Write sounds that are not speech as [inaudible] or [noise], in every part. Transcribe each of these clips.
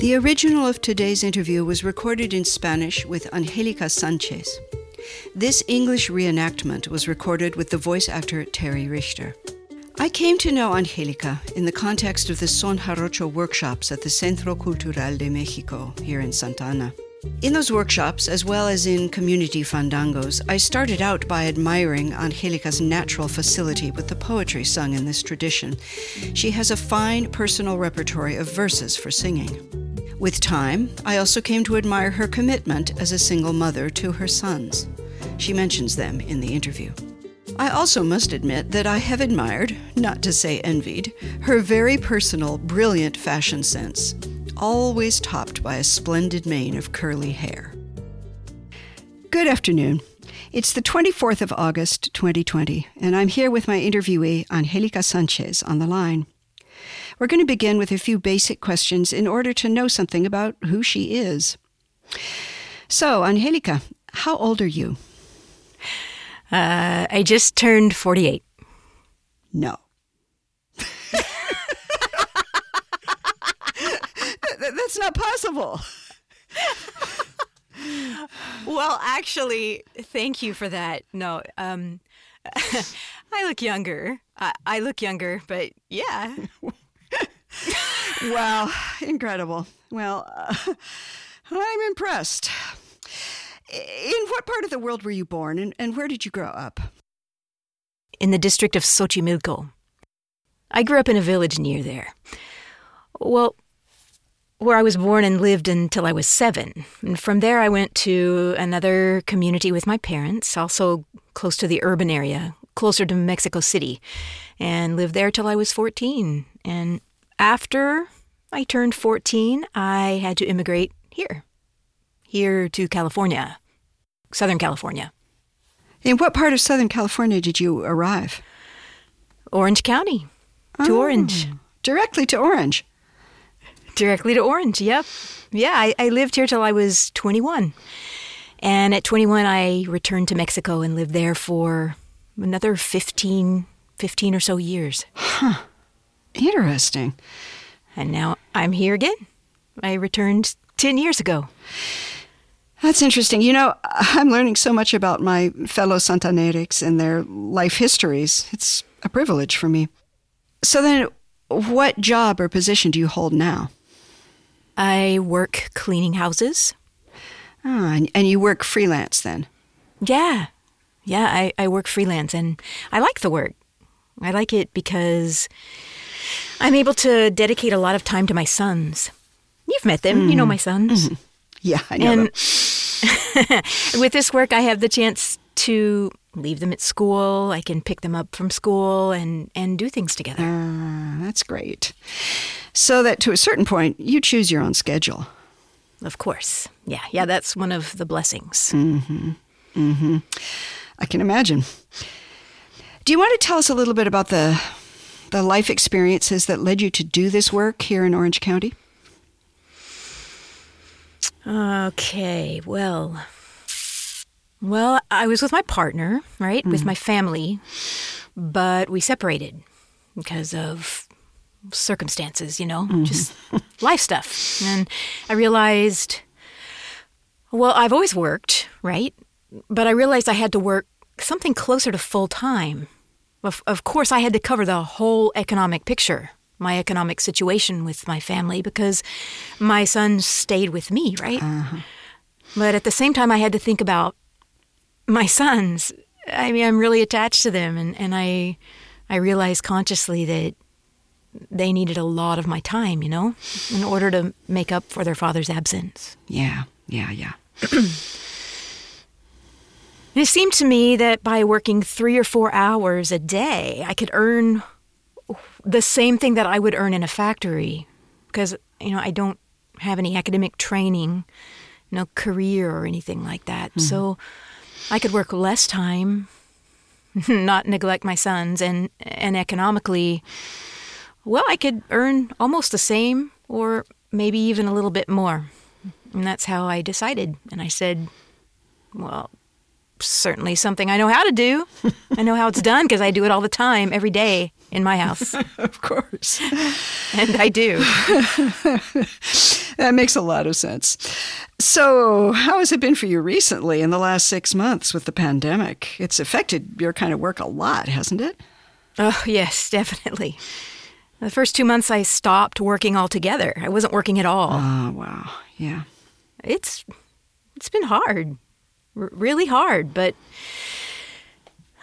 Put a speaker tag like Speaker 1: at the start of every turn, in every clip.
Speaker 1: The original of today's interview was recorded in Spanish with Angelica Sanchez. This English reenactment was recorded with the voice actor Terry Richter. I came to know Angelica in the context of the Son Jarocho workshops at the Centro Cultural de Mexico here in Santa Ana. In those workshops, as well as in community fandangos, I started out by admiring Angelica's natural facility with the poetry sung in this tradition. She has a fine personal repertory of verses for singing. With time, I also came to admire her commitment as a single mother to her sons. She mentions them in the interview. I also must admit that I have admired, not to say envied, her very personal, brilliant fashion sense, always topped by a splendid mane of curly hair. Good afternoon. It's the 24th of August, 2020, and I'm here with my interviewee, Angelica Sanchez, on the line. We're going to begin with a few basic questions in order to know something about who she is. So, Angelica, how old are you?
Speaker 2: Uh, I just turned 48.
Speaker 1: No. [laughs] That's not possible.
Speaker 2: well, actually, thank you for that. No, um, [laughs] I look younger. I, I look younger, but yeah. [laughs] [laughs]
Speaker 1: wow, incredible. Well, uh, [laughs] I'm impressed. In what part of the world were you born and, and where did you grow up?
Speaker 2: In the district of Xochimilco. I grew up in a village near there. Well, where I was born and lived until I was seven. And from there, I went to another community with my parents, also close to the urban area, closer to Mexico City, and lived there till I was 14. And after I turned 14, I had to immigrate here, here to California, Southern California.
Speaker 1: In what part of Southern California did you arrive?
Speaker 2: Orange County, to oh, Orange.
Speaker 1: Directly to Orange.
Speaker 2: Directly to Orange, yep. Yeah, I, I lived here till I was 21. And at 21, I returned to Mexico and lived there for another 15, 15 or so years.
Speaker 1: Huh. Interesting.
Speaker 2: And now I'm here again. I returned 10 years ago.
Speaker 1: That's interesting. You know, I'm learning so much about my fellow Santanerics and their life histories. It's a privilege for me. So then, what job or position do you hold now?
Speaker 2: I work cleaning houses.
Speaker 1: Oh, and, and you work freelance then?
Speaker 2: Yeah. Yeah, I, I work freelance and I like the work. I like it because I'm able to dedicate a lot of time to my sons. You've met them, mm. you know mm-hmm. my sons.
Speaker 1: Mm-hmm. Yeah, I know and [laughs]
Speaker 2: with this work, I have the chance to leave them at school. I can pick them up from school and, and do things together.
Speaker 1: Uh, that's great. So that to a certain point, you choose your own schedule.
Speaker 2: Of course. Yeah, yeah, that's one of the blessings.
Speaker 1: Mm-hmm. Mm-hmm. I can imagine. Do you want to tell us a little bit about the the life experiences that led you to do this work here in Orange County?
Speaker 2: Okay, well, well, I was with my partner, right, mm with my family, but we separated because of circumstances, you know, mm just life stuff. And I realized, well, I've always worked, right? But I realized I had to work something closer to full time. Of, of course, I had to cover the whole economic picture, my economic situation with my family, because my son stayed with me, right? Uh-huh. But at the same time, I had to think about my sons. I mean, I'm really attached to them, and, and I, I realized consciously that they needed a lot of my time, you know, in order to make up for their father's absence.
Speaker 1: Yeah, yeah, yeah. [clears throat]
Speaker 2: it seemed to me that by working three or four hours a day, I could earn the same thing that I would earn in a factory because, you know, I don't have any academic training, no career or anything like that. Mm-hmm. So I could work less time, [laughs] not neglect my sons, and, and economically well, I could earn almost the same or maybe even a little bit more. And that's how I decided. And I said, well, certainly something I know how to do. I know how it's done because I do it all the time, every day. in my house. [laughs]
Speaker 1: of course.
Speaker 2: And I do. [laughs]
Speaker 1: that makes a lot of sense. So, how has it been for you recently in the last six months with the pandemic? It's affected your kind of work a lot, hasn't it?
Speaker 2: Oh, yes, definitely. The first two months I stopped working altogether. I wasn't working at all.
Speaker 1: Oh, wow. Yeah.
Speaker 2: It's it's been hard. R- really hard, but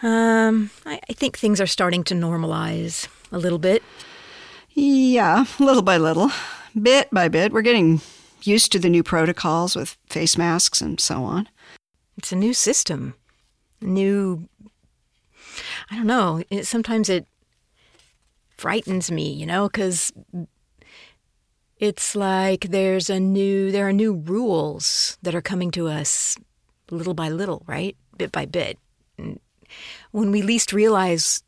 Speaker 2: um I, I think things are starting to normalize a little bit.
Speaker 1: Yeah, little by little, bit by bit. We're getting used to the new protocols with face masks and so on.
Speaker 2: It's a new system. New I don't know. It, sometimes it frightens me, you know, because it's like there's a new there are new rules that are coming to us little by little, right? Bit by bit. And when we least realize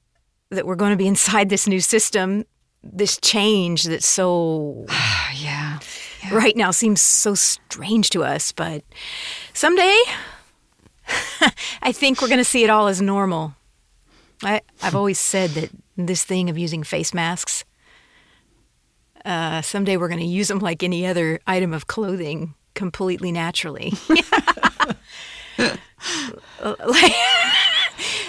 Speaker 2: that we're going to be inside this new system, this change that's so [sighs]
Speaker 1: yeah.
Speaker 2: yeah. right now seems so strange to us, but someday [laughs] I think we're going to see it all as normal. I, I've always said that this thing of using face masks, uh, someday we're going to use them like any other item of clothing completely naturally. [laughs] [laughs] like,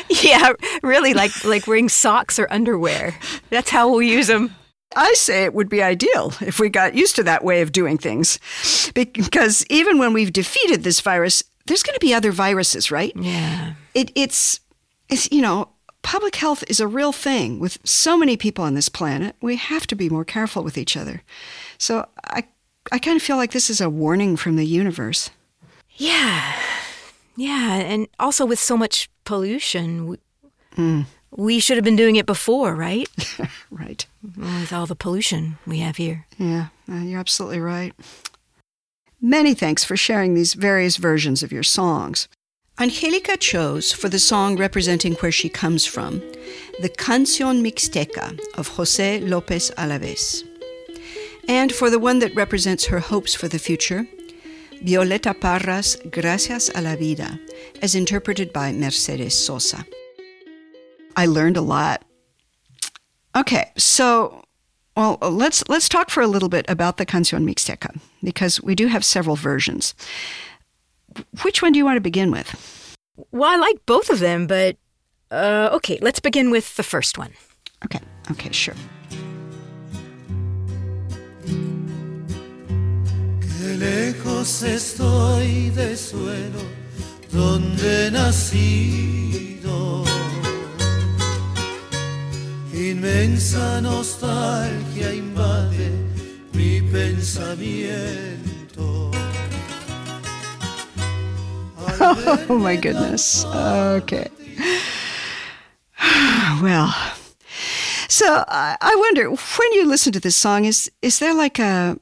Speaker 2: [laughs] yeah, really, like like wearing socks or underwear. That's how we'll use them.
Speaker 1: I say it would be ideal if we got used to that way of doing things. Because even when we've defeated this virus, there's going to be other viruses, right?
Speaker 2: Yeah.
Speaker 1: It, it's, it's, you know, public health is a real thing with so many people on this planet. We have to be more careful with each other. So I, I kind of feel like this is a warning from the universe.
Speaker 2: Yeah. Yeah. And also with so much pollution, we,
Speaker 1: mm.
Speaker 2: we should have been doing it before, right? [laughs]
Speaker 1: right.
Speaker 2: With all the pollution we have here.
Speaker 1: Yeah, uh, you're absolutely right. Many thanks for sharing these various versions of your songs. Angelica chose for the song representing where she comes from the Canción Mixteca of José López Alavés. And for the one that represents her hopes for the future, Violeta Parra's Gracias a la Vida, as interpreted by Mercedes Sosa. I learned a lot. Okay, so well, let's let's talk for a little bit about the Canción Mixteca because we do have several versions. Which one do you want to begin with?
Speaker 2: Well, I like both of them, but uh, okay, let's begin with the first one.
Speaker 1: Okay, okay, sure.
Speaker 3: Qué lejos estoy de suelo donde nacido. Inmensa nostalgia invade mi pensamiento. [laughs]
Speaker 1: Oh my goodness. Okay. [sighs] Well, so I I wonder when you listen to this song, is is there like a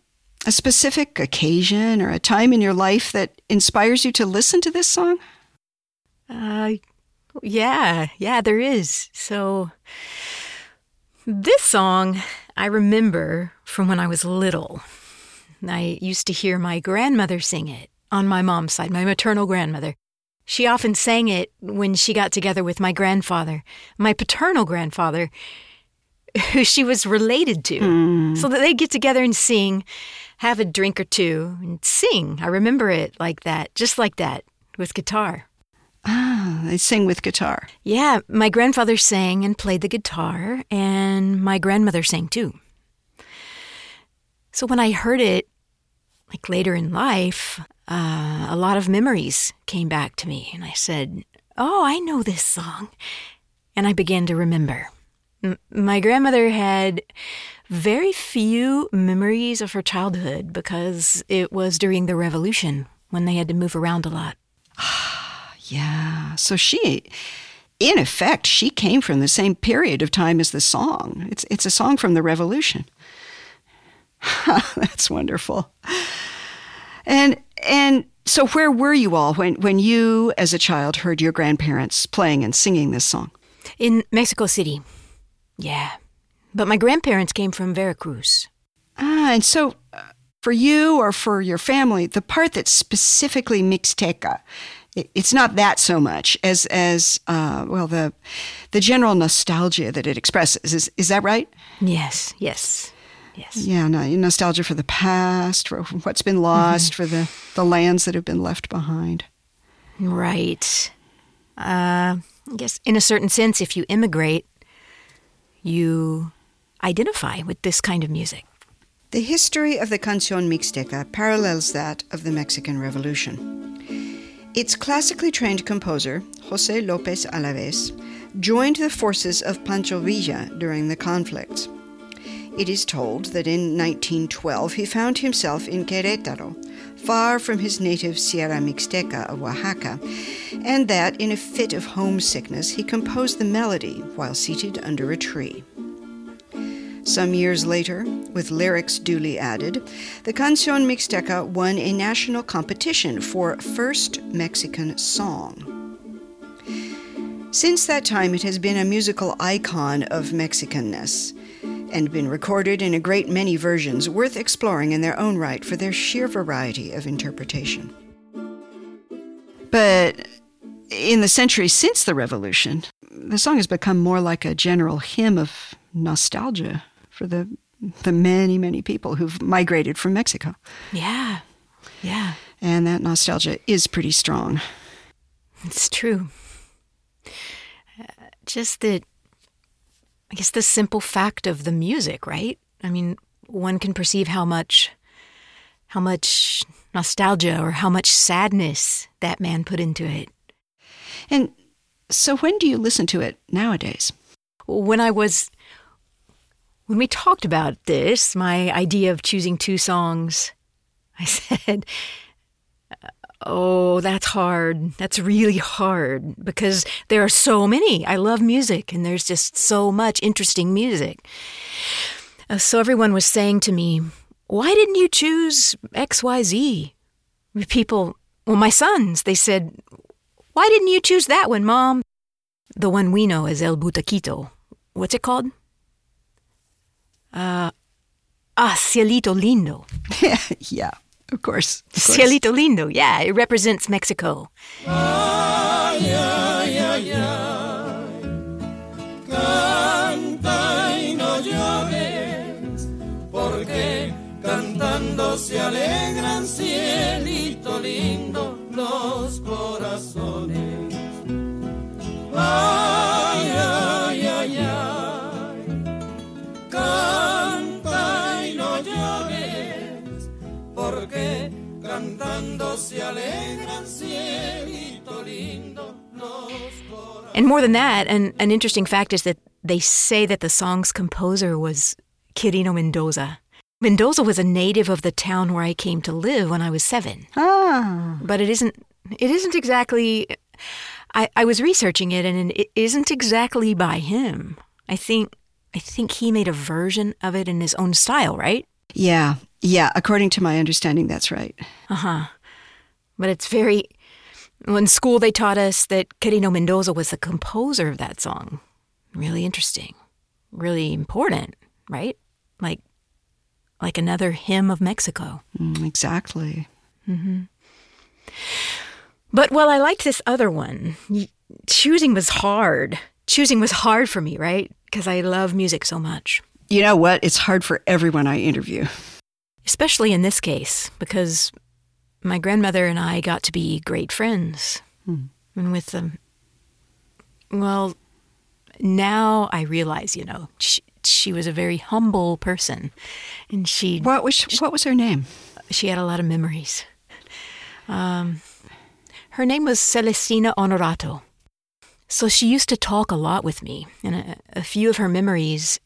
Speaker 1: a specific occasion or a time in your life that inspires you to listen to this song?
Speaker 2: Uh, yeah, yeah, there is. So, this song I remember from when I was little. I used to hear my grandmother sing it on my mom's side, my maternal grandmother. She often sang it when she got together with my grandfather, my paternal grandfather, [laughs] who she was related to.
Speaker 1: Mm.
Speaker 2: So that they'd get together and sing, have a drink or two, and sing. I remember it like that, just like that, with guitar.
Speaker 1: Ah, they sing with guitar.
Speaker 2: Yeah, my grandfather sang and played the guitar, and my grandmother sang too. So when I heard it, like later in life, uh, a lot of memories came back to me, and I said, Oh, I know this song. And I began to remember. M- my grandmother had very few memories of her childhood because it was during the revolution when they had to move around a lot. [sighs]
Speaker 1: Yeah. So she, in effect, she came from the same period of time as the song. It's it's a song from the Revolution. [laughs] That's wonderful. And and so where were you all when when you as a child heard your grandparents playing and singing this song?
Speaker 2: In Mexico City. Yeah. But my grandparents came from Veracruz.
Speaker 1: Ah, and so uh, for you or for your family, the part that's specifically Mixteca it's not that so much as as uh, well the the general nostalgia that it expresses. Is is that right?
Speaker 2: Yes, yes, yes.
Speaker 1: Yeah, no, nostalgia for the past, for [laughs] what's been lost, mm-hmm. for the the lands that have been left behind.
Speaker 2: Right. Uh, I guess in a certain sense, if you immigrate, you identify with this kind of music.
Speaker 1: The history of the Canción Mixteca parallels that of the Mexican Revolution. Its classically trained composer, Jose Lopez Alaves, joined the forces of Pancho Villa during the conflicts. It is told that in 1912 he found himself in Querétaro, far from his native Sierra Mixteca of Oaxaca, and that in a fit of homesickness he composed the melody while seated under a tree. Some years later, with lyrics duly added, the Canción Mixteca won a national competition for First Mexican Song. Since that time, it has been a musical icon of Mexicanness and been recorded in a great many versions worth exploring in their own right for their sheer variety of interpretation. But in the century since the revolution, the song has become more like a general hymn of nostalgia for the the many many people who've migrated from Mexico.
Speaker 2: Yeah, yeah.
Speaker 1: And that nostalgia is pretty strong.
Speaker 2: It's true. Uh, just the, I guess the simple fact of the music, right? I mean, one can perceive how much, how much nostalgia or how much sadness that man put into it.
Speaker 1: And so, when do you listen to it nowadays?
Speaker 2: When I was when we talked about this, my idea of choosing two songs, I [laughs] said, Oh, that's hard. That's really hard because there are so many. I love music and there's just so much interesting music. Uh, so everyone was saying to me, Why didn't you choose XYZ? People, well, my sons, they said, Why didn't you choose that one, Mom? The one we know as El Butaquito. What's it called? Uh, ah, Cielito Lindo. [laughs]
Speaker 1: yeah, of course, of
Speaker 2: course. Cielito Lindo, yeah, it represents Mexico.
Speaker 3: Ay, ay,
Speaker 2: And more than that, an, an interesting fact is that they say that the song's composer was Quirino Mendoza. Mendoza was a native of the town where I came to live when I was seven.
Speaker 1: Ah.
Speaker 2: But it isn't it isn't exactly I, I was researching it and it isn't exactly by him. I think I think he made a version of it in his own style, right?
Speaker 1: Yeah, yeah, according to my understanding, that's right.
Speaker 2: Uh huh. But it's very. In school, they taught us that Quirino Mendoza was the composer of that song. Really interesting. Really important, right? Like, like another hymn of Mexico.
Speaker 1: Mm, exactly.
Speaker 2: Mm-hmm. But while I liked this other one, choosing was hard. Choosing was hard for me, right? Because I love music so much.
Speaker 1: You know what? It's hard for everyone I interview
Speaker 2: especially in this case, because my grandmother and I got to be great friends. Hmm. And with them, well, now I realize, you know, she, she was a very humble person, and she.
Speaker 1: What was she, what was her name?
Speaker 2: She had a lot of memories. Um, her name was Celestina Honorato. So she used to talk a lot with me, and a, a few of her memories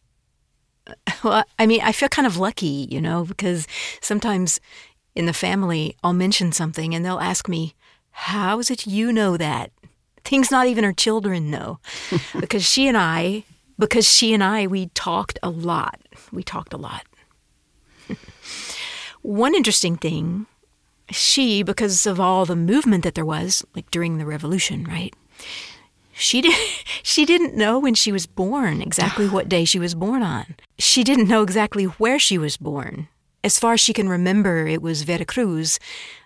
Speaker 2: [laughs] well, I mean, I feel kind of lucky, you know, because sometimes in the family, I'll mention something and they'll ask me, How is it you know that? Things not even our children know. [laughs] because she and I, because she and I, we talked a lot. We talked a lot. [laughs] One interesting thing, she, because of all the movement that there was, like during the revolution, right? She did [laughs] she didn't know when she was born exactly what day she was born on. She didn't know exactly where she was born. As far as she can remember, it was Veracruz,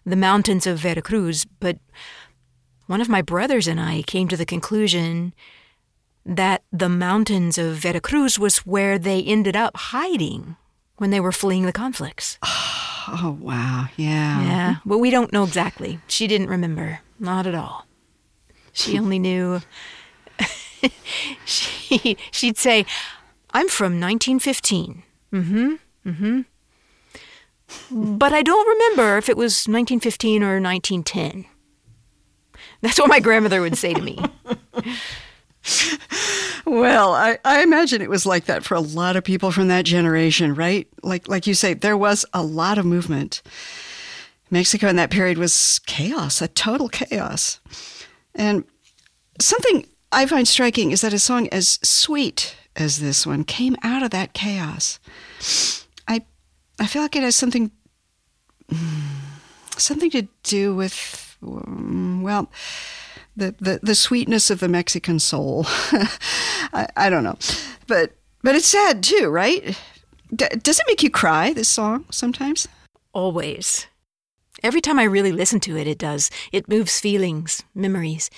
Speaker 2: the mountains of Veracruz, but one of my brothers and I came to the conclusion that the mountains of Veracruz was where they ended up hiding when they were fleeing the conflicts. [sighs]
Speaker 1: Oh, wow. Yeah.
Speaker 2: Yeah, but we don't know exactly. She didn't remember. Not at all. She only knew. [laughs] she she'd say, "I'm from 1915." Mm-hmm. Mm-hmm. But I don't remember if it was 1915 or 1910. That's what my grandmother would say to me.
Speaker 1: Well, I, I imagine it was like that for a lot of people from that generation, right? Like like you say, there was a lot of movement. Mexico in that period was chaos, a total chaos. And something I find striking is that a song as sweet as this one came out of that chaos. I I feel like it has something [sighs] something to do with um, well the, the, the sweetness of the Mexican soul. [laughs] I, I don't know, but but it's sad too, right? D- does it make you cry? This song sometimes.
Speaker 2: Always. Every time I really listen to it, it does. It moves feelings, memories.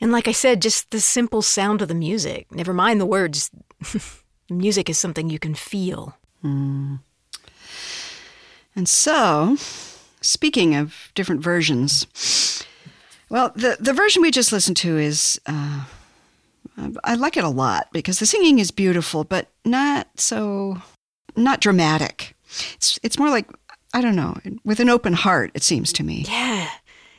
Speaker 2: And like I said, just the simple sound of the music, never mind the words. [laughs] music is something you can feel.
Speaker 1: And so, speaking of different versions, well, the, the version we just listened to is, uh, I like it a lot because the singing is beautiful, but not so, not dramatic. It's, it's more like, I don't know, with an open heart, it seems to me.
Speaker 2: Yeah.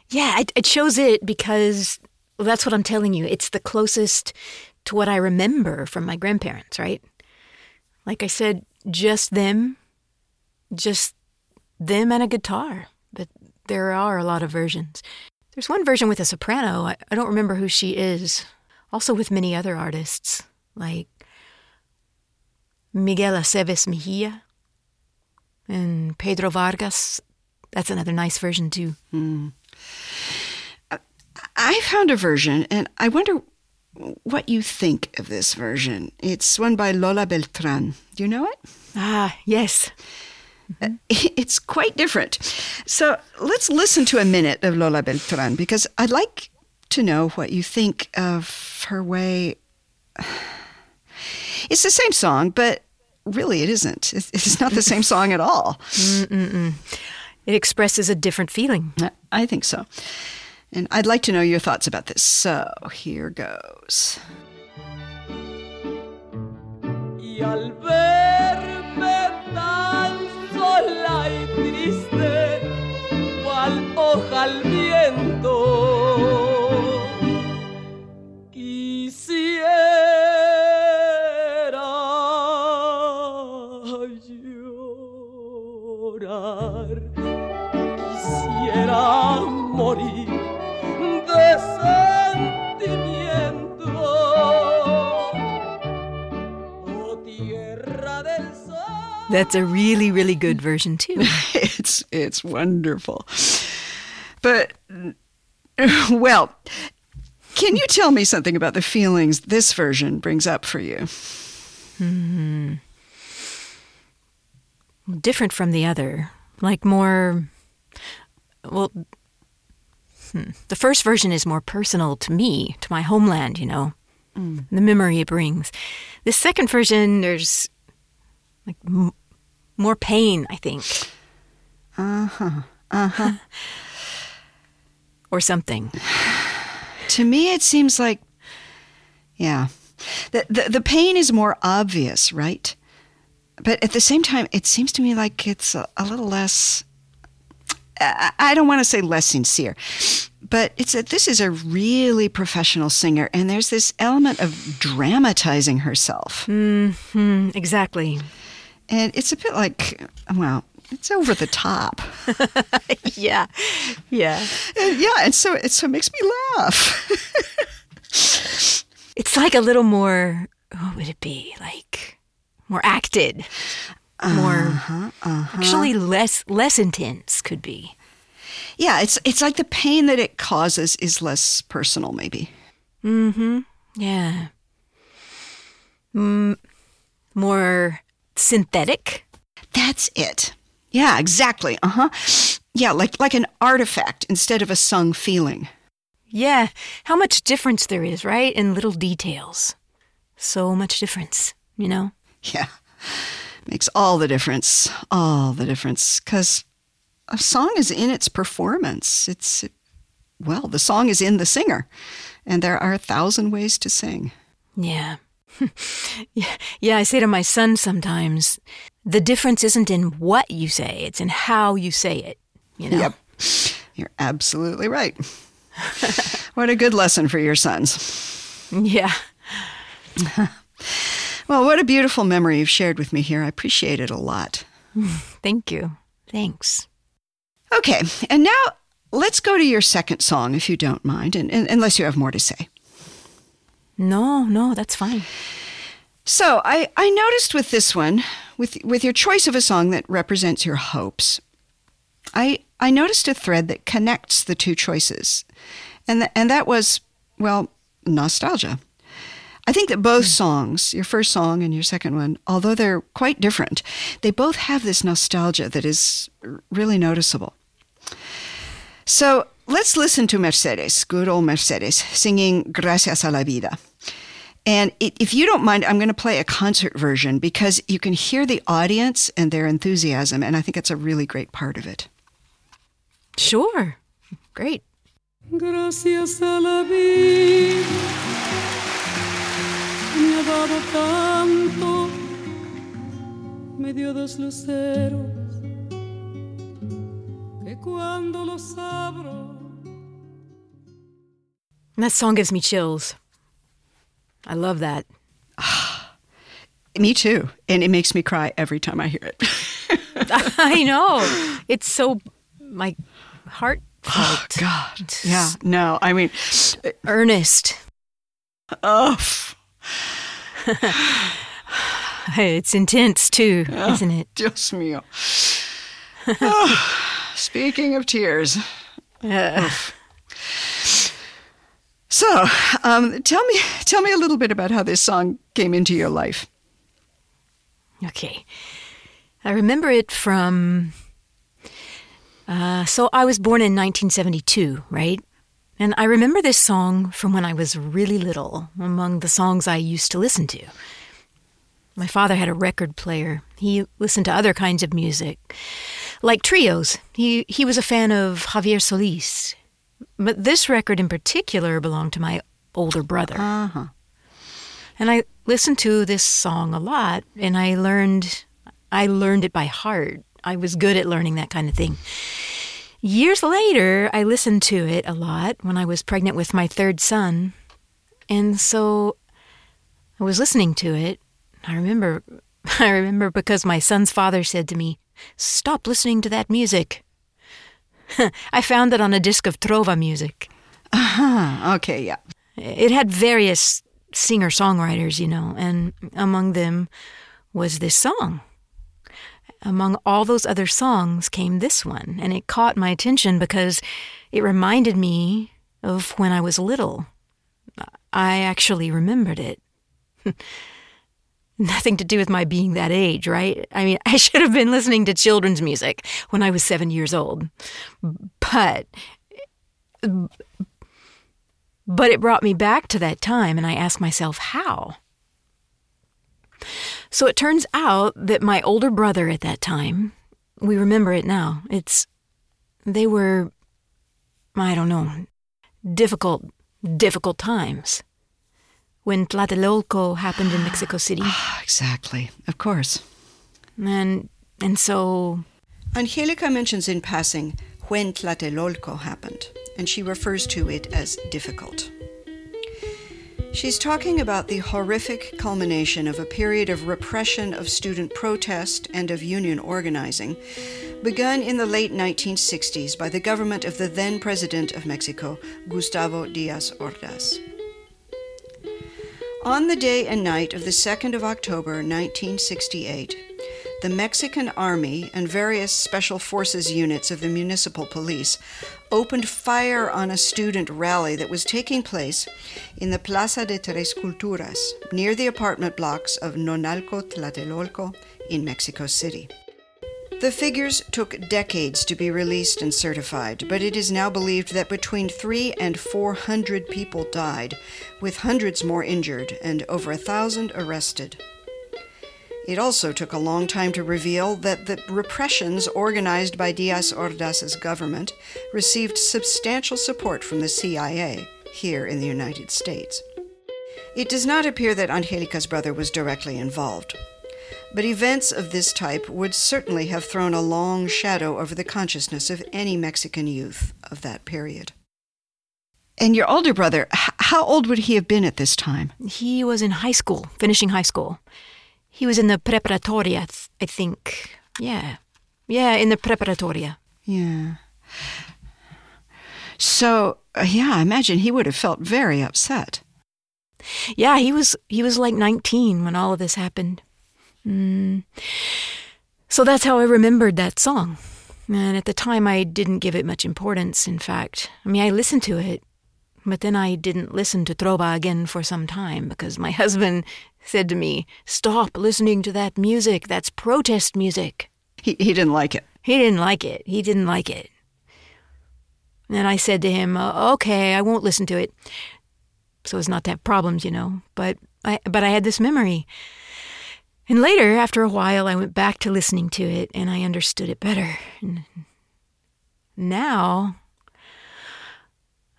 Speaker 2: Yeah, I, I chose it because well, that's what I'm telling you. It's the closest to what I remember from my grandparents, right? Like I said, just them, just them and a guitar. But there are a lot of versions. There's one version with a soprano. I, I don't remember who she is. Also with many other artists, like Miguel Aceves Mejia and Pedro Vargas. That's another nice version, too.
Speaker 1: I found a version, and I wonder what you think of this version. It's one by Lola Beltran. Do you know it?
Speaker 2: Ah, yes. [laughs]
Speaker 1: It's quite different. So let's listen to a minute of Lola Beltran because I'd like to know what you think of her way. [sighs] It's the same song, but really it isn't. It's it's not the same song at all.
Speaker 2: It expresses a different feeling.
Speaker 1: I think so. And I'd like to know your thoughts about this. So here goes.
Speaker 2: That's a really, really good version, too. [laughs]
Speaker 1: it's it's wonderful. But well, can you tell me something about the feelings this version brings up for you? Hmm.
Speaker 2: different from the other. Like more. Well, hmm. the first version is more personal to me, to my homeland, you know, the memory it brings. The second version, there's like more pain, I think. Uh huh. Uh huh. [laughs] or something. [sighs]
Speaker 1: To me, it seems like, yeah, the, the, the pain is more obvious, right? But at the same time, it seems to me like it's a, a little less, I, I don't want to say less sincere, but it's a, this is a really professional singer, and there's this element of dramatizing herself.
Speaker 2: Hmm, exactly.
Speaker 1: And it's a bit like, well, it's over the top. [laughs]
Speaker 2: yeah. Yeah.
Speaker 1: And yeah, and so it so it makes me laugh. [laughs]
Speaker 2: It's like a little more, what would it be? Like more acted. More actually less less intense could be.
Speaker 1: yeah, it's it's like the pain that it causes is less personal, maybe. Mm-hmm.
Speaker 2: Yeah. Mm, more synthetic.
Speaker 1: That's it. Yeah, exactly. Uh huh. Yeah, like like an artifact instead of a sung feeling.
Speaker 2: Yeah, how much difference there is, right? In little details. So much difference, you know?
Speaker 1: Yeah. Makes all the difference. All the difference. Because a song is in its performance. It's, well, the song is in the singer. And there are a thousand ways to sing.
Speaker 2: Yeah. [laughs] yeah. Yeah, I say to my son sometimes the difference isn't in what you say, it's in how you say it, you know?
Speaker 1: Yep. You're absolutely right. what a good lesson for your sons.
Speaker 2: Yeah. [laughs]
Speaker 1: well, what a beautiful memory you've shared with me here. I appreciate it a lot. [laughs]
Speaker 2: Thank you. Thanks.
Speaker 1: Okay, and now let's go to your second song, if you don't mind, and, and, unless you have more to say.
Speaker 2: No, no, that's fine.
Speaker 1: So I, I noticed with this one, with with your choice of a song that represents your hopes, I I noticed a thread that connects the two choices, and th- and that was well nostalgia. I think that both hmm. songs, your first song and your second one, although they're quite different, they both have this nostalgia that is really noticeable. So let's listen to Mercedes, good old Mercedes, singing Gracias a la Vida. And if you don't mind, I'm going to play a concert version because you can hear the audience and their enthusiasm, and I think it's a really great part of it.
Speaker 2: Sure. Great.
Speaker 3: Gracias a la vida me ha dado tanto, me dio dos luceros que cuando los abro.
Speaker 2: That song gives me chills. I love that. [sighs]
Speaker 1: me too. And it makes me cry every time I hear it. [laughs]
Speaker 2: I know. [laughs] It's so my heart
Speaker 1: Oh God. Yeah. No. I mean
Speaker 2: earnest.
Speaker 1: Oh. [sighs]
Speaker 2: it's intense too, oh, isn't it?
Speaker 1: Dios mío. Oh, speaking of tears. [laughs] Uh. So, um, tell me, tell me a little bit about how this song came into your life.
Speaker 2: Okay, I remember it from. Uh, so I was born in 1972, right? And I remember this song from when I was really little, among the songs I used to listen to. My father had a record player. He listened to other kinds of music, like trios. He he was a fan of Javier Solis, but this record in particular belonged to my older brother.
Speaker 1: Uh-huh.
Speaker 2: And I listened to this song a lot and I learned I learned it by heart. I was good at learning that kind of thing. Years later, I listened to it a lot when I was pregnant with my third son. And so I was listening to it. I remember [laughs] I remember because my son's father said to me, "Stop listening to that music." [laughs] I found it on a disc of trova music.
Speaker 1: Uh-huh. Okay, yeah.
Speaker 2: It had various singer songwriters, you know, and among them was this song. Among all those other songs came this one, and it caught my attention because it reminded me of when I was little. I actually remembered it. [laughs] Nothing to do with my being that age, right? I mean, [laughs] I should have been listening to children's music when I was seven years old. But. But it brought me back to that time, and I asked myself, how? So it turns out that my older brother at that time, we remember it now, it's. They were. I don't know. Difficult, difficult times when Tlatelolco happened in Mexico [sighs] City.
Speaker 1: Ah, exactly, of course.
Speaker 2: And and so
Speaker 1: Angelica mentions in passing when Tlatelolco happened, and she refers to it as difficult. She's talking about the horrific culmination of a period of repression of student protest and of union organizing, begun in the late 1960s by the government of the then President of Mexico, Gustavo Diaz Ordaz. On the day and night of the 2nd of October 1968, the Mexican Army and various Special Forces units of the municipal police opened fire on a student rally that was taking place in the Plaza de Tres Culturas near the apartment blocks of Nonoalco Tlatelolco in Mexico City. The figures took decades to be released and certified, but it is now believed that between three and four hundred people died, with hundreds more injured and over a thousand arrested. It also took a long time to reveal that the repressions organized by Diaz Ordaz's government received substantial support from the CIA here in the United States. It does not appear that Angelica's brother was directly involved, but events of this type would certainly have thrown a long shadow over the consciousness of any Mexican youth of that period. And your older brother, how old would he have been at this time?
Speaker 2: He was in high school, finishing high school. He was in the preparatoria, I think. Yeah. Yeah, in the preparatoria.
Speaker 1: Yeah. So, uh, yeah, I imagine he would have felt very upset.
Speaker 2: Yeah, he was he was like 19 when all of this happened. Mm. So that's how I remembered that song. And at the time, I didn't give it much importance, in fact. I mean, I listened to it, but then I didn't listen to Trova again for some time because my [laughs] husband said to me, Stop listening to that music. That's protest music.
Speaker 1: He, he didn't like it.
Speaker 2: He didn't like it. He didn't like it. And I said to him, Okay, I won't listen to it. So as not to have problems, you know. But I, but I had this memory and later, after a while, I went back to listening to it and I understood it better. And now,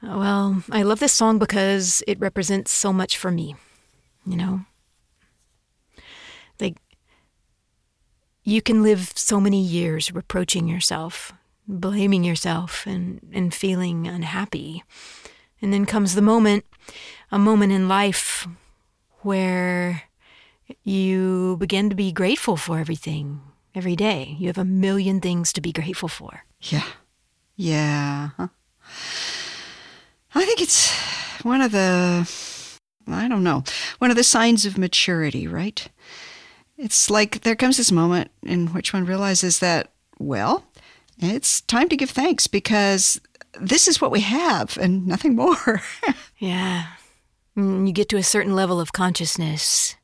Speaker 2: well, I love this song because it represents so much for me, you know? Like, you can live so many years reproaching yourself, blaming yourself, and, and feeling unhappy. And then comes the moment, a moment in life where you begin to be grateful for everything every day. You have a million things to be grateful for.
Speaker 1: Yeah. Yeah. I think it's one of the, I don't know, one of the signs of maturity, right? It's like there comes this moment in which one realizes that, well, it's time to give thanks because this is what we have and nothing more. [laughs]
Speaker 2: yeah. Mm, you get to a certain level of consciousness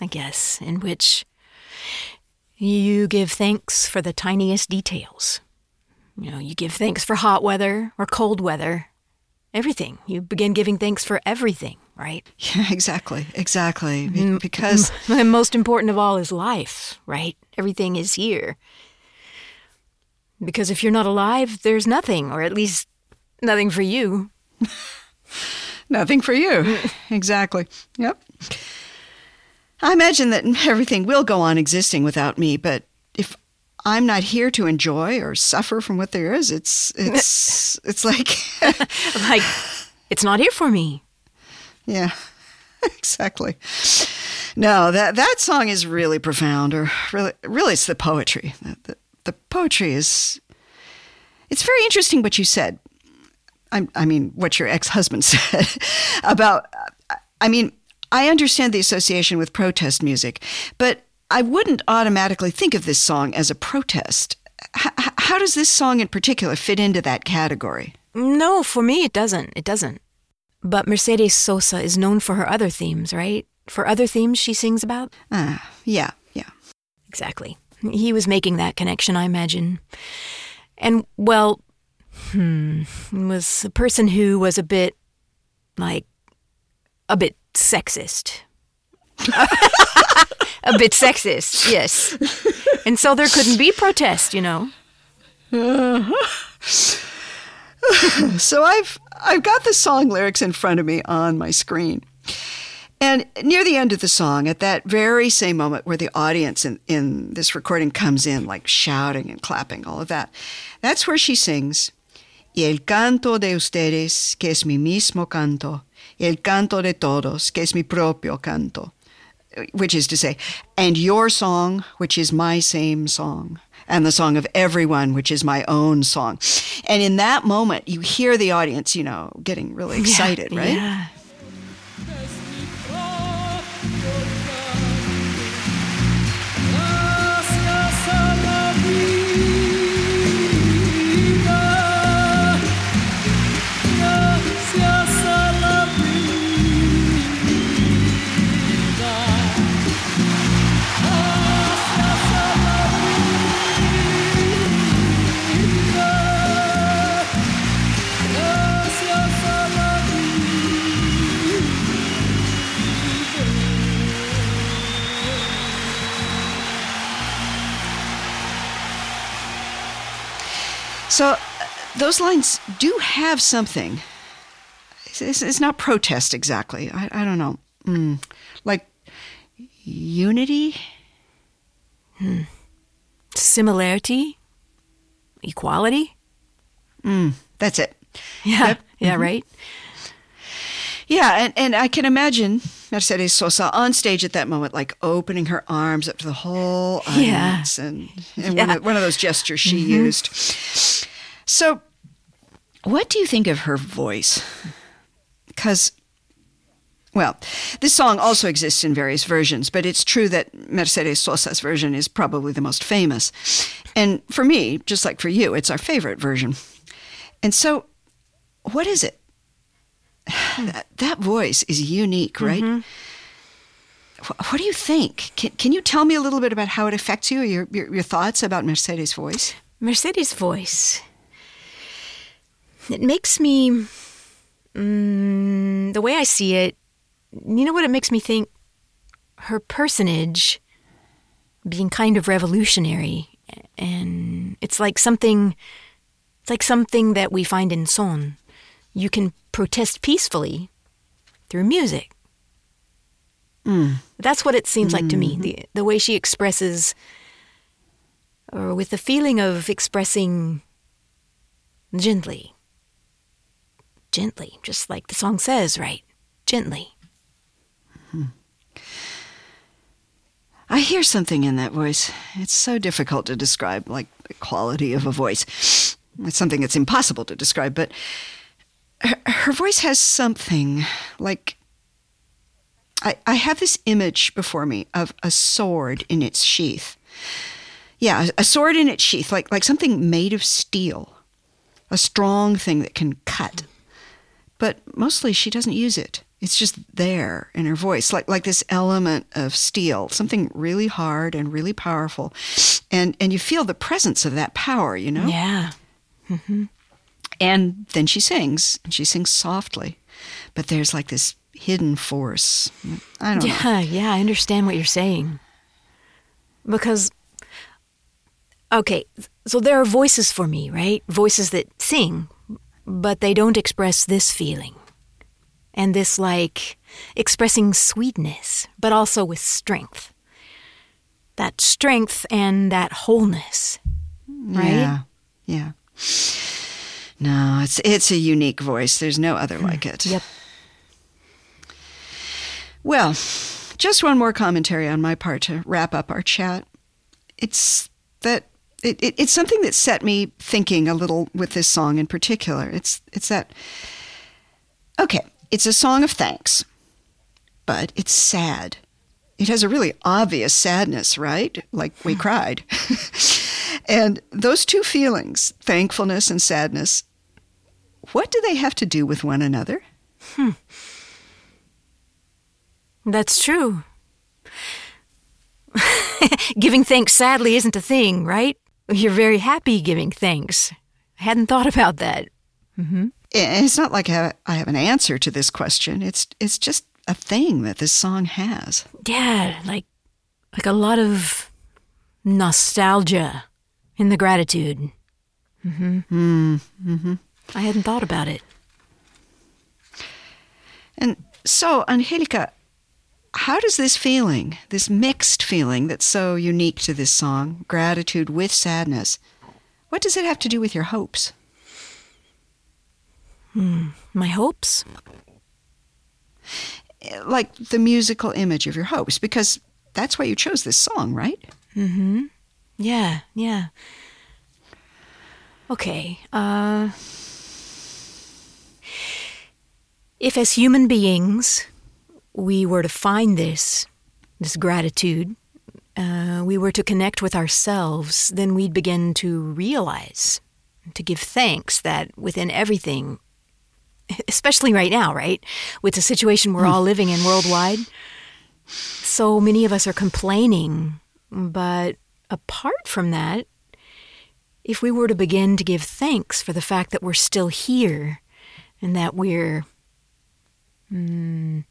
Speaker 2: I guess, in which you give thanks for the tiniest details. You know, you give thanks for hot weather or cold weather, everything. You begin giving thanks for everything, right? [laughs]
Speaker 1: Yeah, exactly, exactly. Because [laughs]
Speaker 2: the most important of all is life, right? Everything is here. Because if you're not alive, there's nothing, or at least nothing for you. [laughs]
Speaker 1: nothing for you. Mm. exactly. Yep. I imagine that [laughs] everything will go on existing without me, but if I'm not here to enjoy or suffer from what there is, it's [laughs] it's it's like [laughs]
Speaker 2: like it's not here for me.
Speaker 1: Yeah. Exactly. No, that that song is really profound or really really it's the poetry. The, the, the poetry is it's very interesting what you said. I, I mean, what your ex husband said about, I mean, I understand the association with protest music, but I wouldn't automatically think of this song as a protest. H- how does this song in particular fit into that category?
Speaker 2: No, for me, it doesn't. It doesn't. But Mercedes Sosa is known for her other themes, right? For other themes she sings about?
Speaker 1: Ah, uh, yeah, yeah.
Speaker 2: Exactly. He was making that connection, I imagine. And, well, hmm, was a person who was a bit, like, a bit sexist. [laughs] a bit sexist, yes. And so there couldn't be protest, you know. [laughs]
Speaker 1: so I've I've got the song lyrics in front of me on my screen. And near the end of the song, at that very same moment where the audience in, in this recording comes in, like shouting and clapping, all of that, that's where she sings, Y el canto de ustedes, que es mi mismo canto, el canto de todos, que es mi propio canto, which is to say, and your song, which is my same song, and the song of everyone, which is my own song. And in that moment, you hear the audience, you know, getting really excited,
Speaker 2: yeah,
Speaker 1: right?
Speaker 2: Yeah.
Speaker 1: So uh, those lines do have something. It's, it's, it's not protest exactly. I, I don't know. Mm. Like unity?
Speaker 2: Similarity? Equality?
Speaker 1: Mm, that's it.
Speaker 2: Yeah.
Speaker 1: Yep.
Speaker 2: Yeah, right?
Speaker 1: Yeah, and, and I can imagine Mercedes Sosa on stage at that moment, like opening her arms up to the whole
Speaker 2: Yeah.
Speaker 1: audience, and, and
Speaker 2: Yeah.
Speaker 1: one, of, one of those gestures she mm-hmm. used. So, what do you think of her voice? Because, well, this song also exists in various versions, but it's true that Mercedes Sosa's version is probably the most famous. And for me, just like for you, it's our favorite version. And so, what is it? [sighs] that, that voice is unique, right? Wh- What do you think? Can, can you tell me a little bit about how it affects you, your, your, your thoughts about Mercedes' voice?
Speaker 2: Mercedes' voice. It makes me. Mm, the way I see it, you know what it makes me think? Her personage being kind of revolutionary. And it's like something. It's like something that we find in Son. You can protest peacefully through music. Hmm. That's what it seems like to me. Mm-hmm. The, the way she expresses, or with the feeling of expressing gently. Gently, just like the song says, right? Gently. Hmm.
Speaker 1: I hear something in that voice. It's so difficult to describe, like the quality of a voice. It's something that's impossible to describe, but her, her voice has something like. I, I have this image before me of a sword in its sheath. Yeah, a, sword in its sheath, like, like something made of steel, a strong thing that can cut. But mostly she doesn't use it. It's just there in her voice, like like this element of steel, something really hard and really powerful, and and you feel the presence of that power, you know.
Speaker 2: Yeah. Mm-hmm.
Speaker 1: And then she sings, and she sings softly, but there's like this hidden force. I don't know.
Speaker 2: Yeah, yeah, I understand what you're saying. Because, okay, so there are voices for me, right? Voices that sing, but they don't express this feeling. And this, like, expressing sweetness, but also with strength. That strength and that wholeness, right?
Speaker 1: Yeah, yeah. No, it's it's a unique voice. There's no other hmm. like it.
Speaker 2: Yep.
Speaker 1: Well, just one more commentary on my part to wrap up our chat. It's that it, it, it's something that set me thinking a little with this song in particular. It's it's that okay, it's a song of thanks, but it's sad. It has a really obvious sadness, right? Like we hmm. cried. [laughs] and those two feelings, thankfulness and sadness, what do they have to do with one another? Hmm.
Speaker 2: That's true. [laughs] giving thanks sadly isn't a thing, right? You're very happy giving thanks. I hadn't thought about that.
Speaker 1: And it's not like I have, I have an answer to this question. It's it's just a thing that this song has.
Speaker 2: Yeah, like like a lot of nostalgia in the gratitude. Mm-hmm. Mm-hmm. I hadn't thought about it.
Speaker 1: And so, Angelica, how does this feeling, this mixed feeling that's so unique to this song, gratitude with sadness, what does it have to do with your hopes?
Speaker 2: My hopes?
Speaker 1: Like the musical image of your hopes, because that's why you chose this song, right? Mhm.
Speaker 2: Yeah, yeah. Okay. Uh if as human beings we were to find this this gratitude, uh, we were to connect with ourselves, then we'd begin to realize, to give thanks that within everything, [laughs] especially right now, right, with the situation we're all living in worldwide, so many of us are complaining. But apart from that, if we were to begin to give thanks for the fact that we're still here and that we're, mm,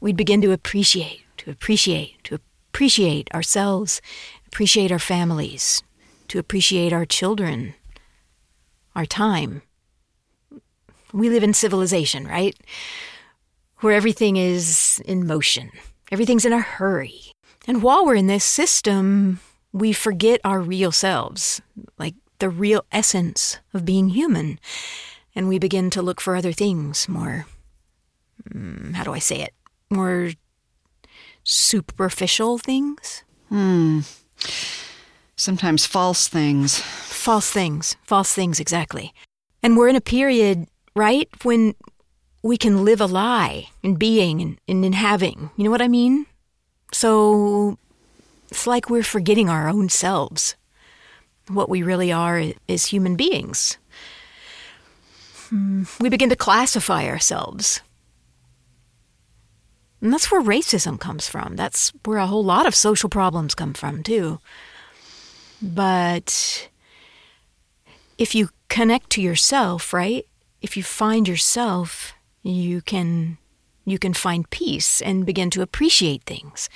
Speaker 2: we'd begin to appreciate, to appreciate, to appreciate ourselves, appreciate our families, to appreciate our children, our time. We live in civilization, right? Where everything is in motion, everything's in a hurry. And while we're in this system, we forget our real selves, like the real essence of being human. And we begin to look for other things more, how do I say it? More superficial things?
Speaker 1: Hmm. Sometimes false things.
Speaker 2: False things. False things, exactly. And we're in a period, right, when we can live a lie in being and, and in having. You know what I mean? So it's like we're forgetting our own selves, what we really are is human beings. Hmm. We begin to classify ourselves. And that's where racism comes from. That's where a whole lot of social problems come from, too. But if you connect to yourself, right? If you find yourself, you can you can find peace and begin to appreciate things.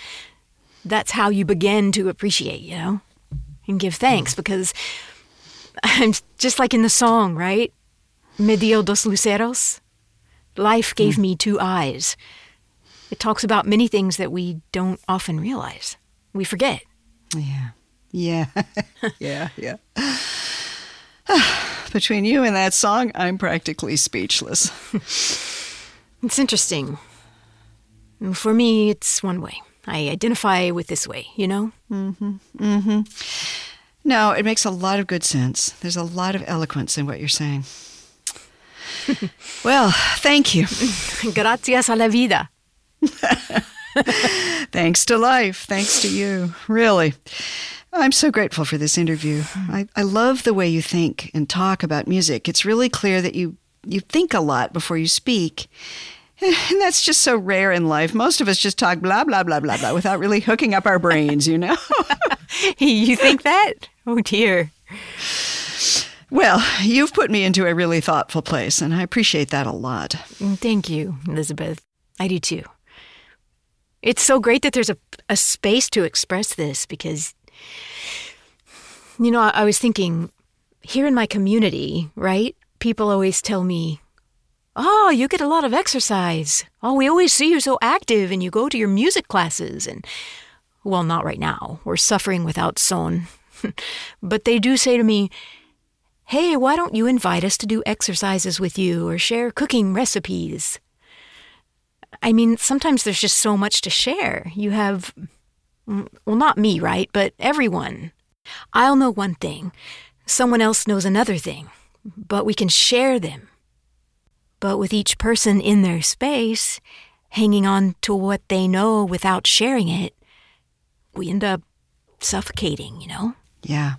Speaker 2: That's how you begin to appreciate, you know, and give thanks because I'm just like in the song, right? Me dio dos luceros. Life gave mm. me two eyes. It talks about many things that we don't often realize. We forget.
Speaker 1: Yeah. Yeah. [laughs] yeah. Yeah. [sighs] Between you and that song, I'm practically speechless. [laughs]
Speaker 2: it's interesting. For me, it's one way. I identify with this way, you know?
Speaker 1: Mm-hmm. Mm-hmm. No, it makes a lot of good sense. There's a lot of eloquence in what you're saying. [laughs] well, thank you.
Speaker 2: Gracias a la vida. [laughs]
Speaker 1: Thanks to life. Thanks to you. Really. I'm so grateful for this interview. I, I love the way you think and talk about music. It's really clear that you, you think a lot before you speak. [laughs] And that's just so rare in life. Most of us just talk blah, blah, blah, blah, blah without really hooking up our brains, you know? [laughs]
Speaker 2: you think that? Oh, dear.
Speaker 1: Well, you've put me into a really thoughtful place, and I appreciate that a lot.
Speaker 2: Thank you, Elizabeth. I do too. It's so great that there's a, a space to express this because you know, I, I was thinking here in my community, right? People always tell me, Oh, you get a lot of exercise. Oh, we always see you so active and you go to your music classes. And, well, not right now. We're suffering without son. [laughs] but they do say to me, Hey, why don't you invite us to do exercises with you or share cooking recipes? I mean, sometimes there's just so much to share. You have, well, not me, right? But everyone. I'll know one thing, someone else knows another thing, but we can share them. But with each person in their space, hanging on to what they know without sharing it, we end up suffocating, you know?
Speaker 1: Yeah.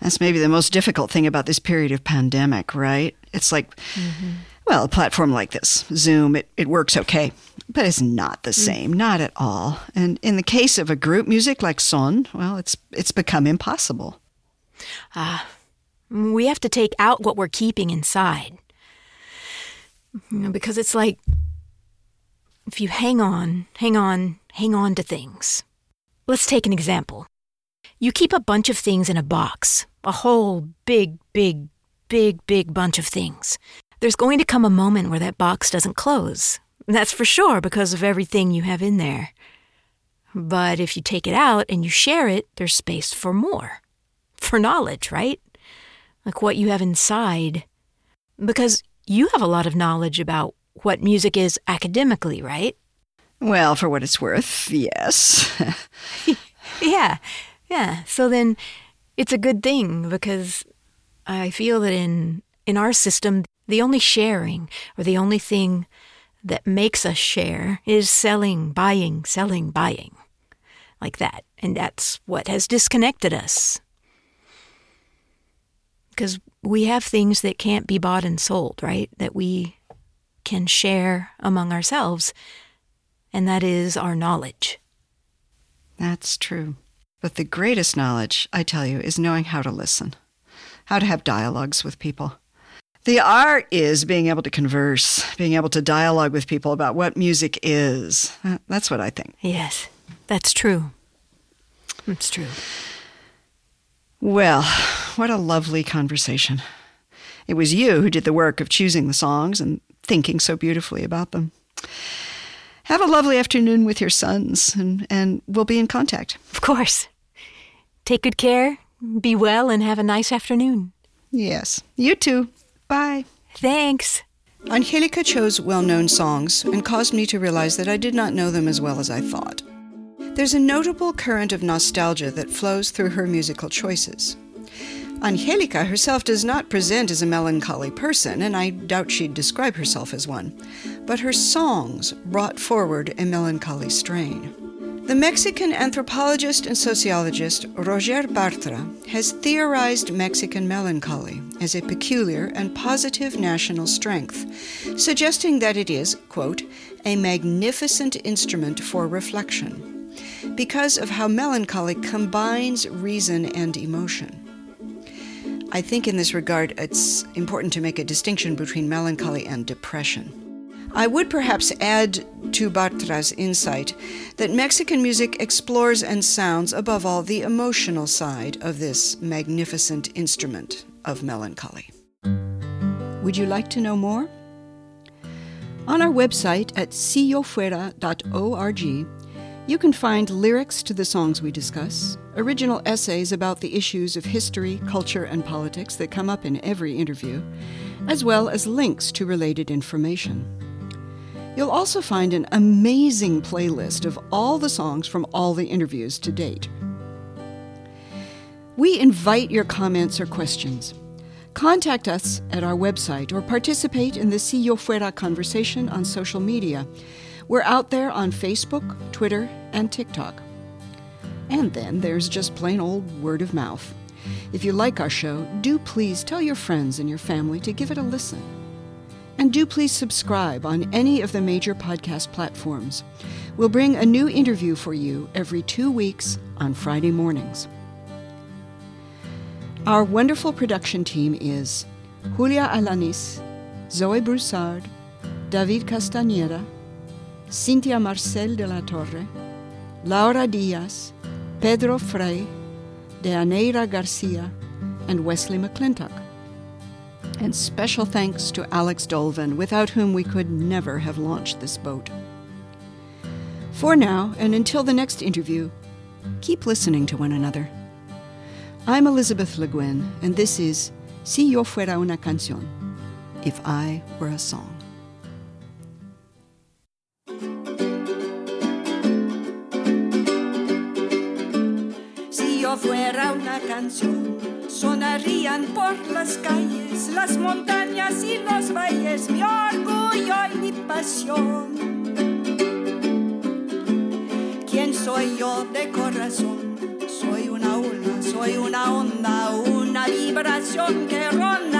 Speaker 1: That's maybe the most difficult thing about this period of pandemic, right? It's like, mm-hmm. Well, a platform like this, Zoom, it, it works okay, but it's not the mm. same, not at all. And in the case of a group music like Son, well, it's it's become impossible.
Speaker 2: Ah, uh, we have to take out what we're keeping inside. You know, because it's like if you hang on, hang on, hang on to things. Let's take an example. You keep a bunch of things in a box, a whole big, big, big, big bunch of things. There's going to come a moment where that box doesn't close, that's for sure because of everything you have in there. But if you take it out and you share it, there's space for more. For knowledge, right? Like what you have inside. Because you have a lot of knowledge about what music is academically, right?
Speaker 1: Well, for what it's worth, yes. [laughs]
Speaker 2: yeah, yeah. So then it's a good thing because I feel that in in our system, the only sharing or the only thing that makes us share is selling, buying, selling, buying. Like that. And that's what has disconnected us. Because we have things that can't be bought and sold, right? That we can share among ourselves, and that is our knowledge.
Speaker 1: That's true. But the greatest knowledge, I tell you, is knowing how to listen, how to have dialogues with people. The art is being able to converse, being able to dialogue with people about what music is. That's what I think.
Speaker 2: Yes, that's true. It's true.
Speaker 1: Well, what a lovely conversation. It was you who did the work of choosing the songs and thinking so beautifully about them. Have a lovely afternoon with your sons, and, and we'll be in contact.
Speaker 2: Of course. Take good care, be well, and have a nice afternoon.
Speaker 1: Yes. You too. Bye.
Speaker 2: Thanks.
Speaker 1: Angelica chose well known songs and caused me to realize that I did not know them as well as I thought. There's a notable current of nostalgia that flows through her musical choices. Angelica herself does not present as a melancholy person, and I doubt she'd describe herself as one, but her songs brought forward a melancholy strain. The Mexican anthropologist and sociologist Roger Bartra has theorized Mexican melancholy as a peculiar and positive national strength, suggesting that it is, quote, a magnificent instrument for reflection, because of how melancholy combines reason and emotion. I think in this regard it's important to make a distinction between melancholy and depression. I would perhaps add to Bartra's insight that Mexican music explores and sounds, above all, the emotional side of this magnificent instrument of melancholy. Would you like to know more? On our website at siyofuera.org, you can find lyrics to the songs we discuss, original essays about the issues of history, culture, and politics that come up in every interview, as well as links to related information. You'll also find an amazing playlist of all the songs from all the interviews to date. We invite your comments or questions. Contact us at our website or participate in the Si Yo Fuera conversation on social media. We're out there on Facebook, Twitter, and TikTok. And then there's just plain old word of mouth. If you like our show, do please tell your friends and your family to give it a listen. And do please subscribe on any of the major podcast platforms. We'll bring a new interview for you every two weeks on Friday mornings. Our wonderful production team is Julia Alanis, Zoe Broussard, David Castañeda, Cynthia Marcel de la Torre, Laura Diaz, Pedro Frey, Deaneira Garcia, and Wesley McClintock. And special thanks to Alex Dolvin, without whom we could never have launched this boat. For now, and until the next interview, keep listening to one another. I'm Elizabeth Le Guin, and this is Si Yo Fuera Una Canción, If I Were a Song.
Speaker 4: Si yo fuera una canción, sonarían por las calles, las montañas y los valles, mi orgullo y mi pasión. ¿Quién soy yo de corazón? Soy una ola, soy una onda, una vibración que rompe